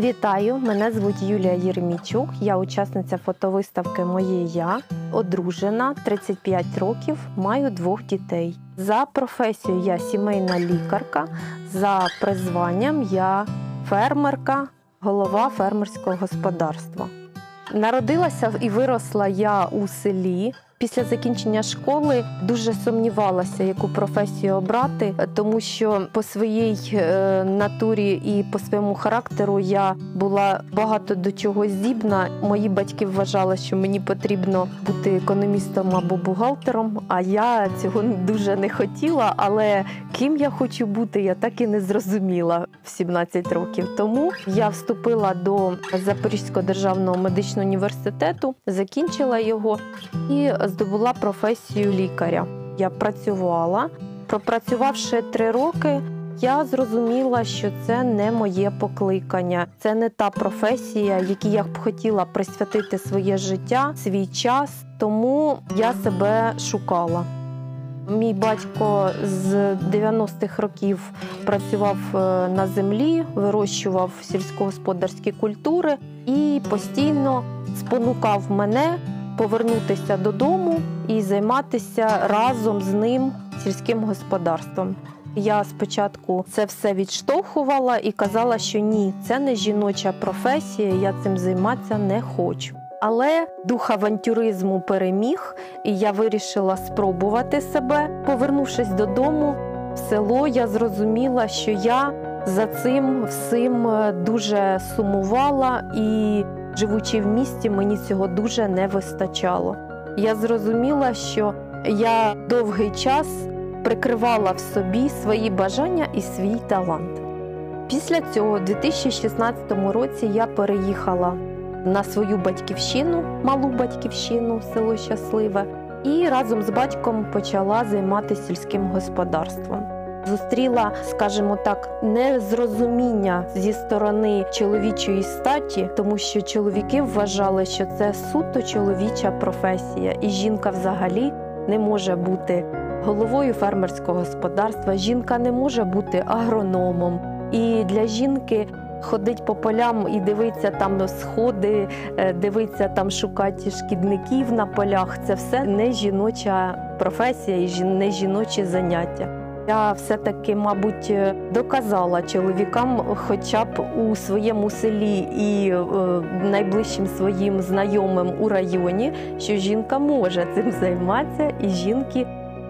Вітаю! Мене звуть Юлія Єремійчук. Я учасниця фотовиставки Моє я одружена 35 років, маю двох дітей. За професією я сімейна лікарка, за призванням я фермерка, голова фермерського господарства. Народилася і виросла я у селі. Після закінчення школи дуже сумнівалася, яку професію обрати, тому що по своїй е, натурі і по своєму характеру я була багато до чого здібна. Мої батьки вважали, що мені потрібно бути економістом або бухгалтером. А я цього дуже не хотіла. Але ким я хочу бути, я так і не зрозуміла в 17 років. Тому я вступила до Запорізького державного медичного університету, закінчила його і здобула професію лікаря. Я працювала, пропрацювавши три роки. Я зрозуміла, що це не моє покликання, це не та професія, якій я б хотіла присвятити своє життя, свій час. Тому я себе шукала. Мій батько з 90-х років працював е, на землі, вирощував сільськогосподарські культури і постійно спонукав мене повернутися додому і займатися разом з ним сільським господарством. Я спочатку це все відштовхувала і казала, що ні, це не жіноча професія, я цим займатися не хочу. Але дух авантюризму переміг, і я вирішила спробувати себе. Повернувшись додому в село, я зрозуміла, що я за цим всім е, дуже сумувала і живучи в місті, мені цього дуже не вистачало. Я зрозуміла, що я довгий час прикривала в собі свої бажання і свій талант. Після цього, у 2016 році, я переїхала на свою батьківщину, малу батьківщину, село Щасливе, і разом з батьком почала займатися сільським господарством зустріла, скажімо так, незрозуміння зі сторони чоловічої статі, тому що чоловіки вважали, що це суто чоловіча професія, і жінка взагалі не може бути головою фермерського господарства. Жінка не може бути агрономом. І для жінки ходить по полям і дивиться там на сходи, е, дивиться там шукати шкідників на полях. Це все не жіноча професія і не жіночі заняття. Я все-таки, мабуть, е, доказала чоловікам, хоча б у своєму селі і е, найближчим своїм знайомим у районі, що жінка може цим займатися, і жінки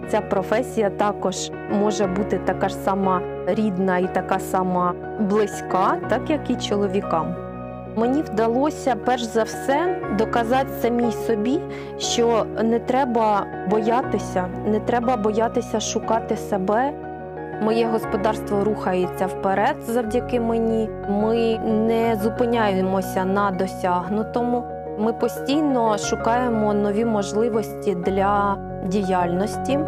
ця професія також може бути така ж сама рідна і така сама близька, так як і чоловікам. Мені вдалося перш за все доказати самій собі, що не треба боятися, не треба боятися шукати себе. Моє господарство рухається вперед завдяки мені. Ми не зупиняємося на досягнутому. Ми постійно шукаємо нові можливості для діяльності.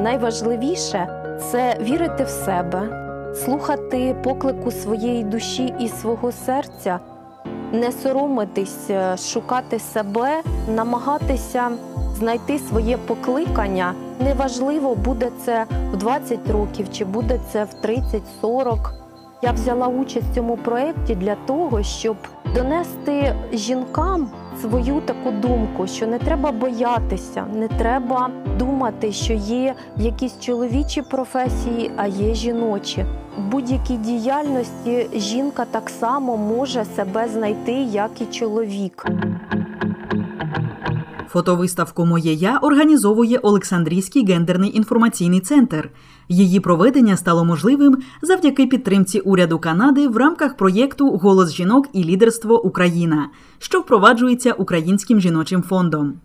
Найважливіше це вірити в себе слухати поклику своєї душі і свого серця, не соромитись, е, шукати себе, намагатися знайти своє покликання. Неважливо, буде це в 20 років чи буде це в 30-40. Я взяла участь в цьому проєкті для того, щоб донести жінкам свою таку думку, що не треба боятися, не треба думати, що є якісь чоловічі професії, а є жіночі. В будь-якій діяльності жінка так само може себе знайти, як і чоловік. Фотовиставку Моє я організовує Олександрійський гендерний інформаційний центр. Її проведення стало можливим завдяки підтримці уряду Канади в рамках проєкту Голос жінок і лідерство Україна, що впроваджується Українським жіночим фондом.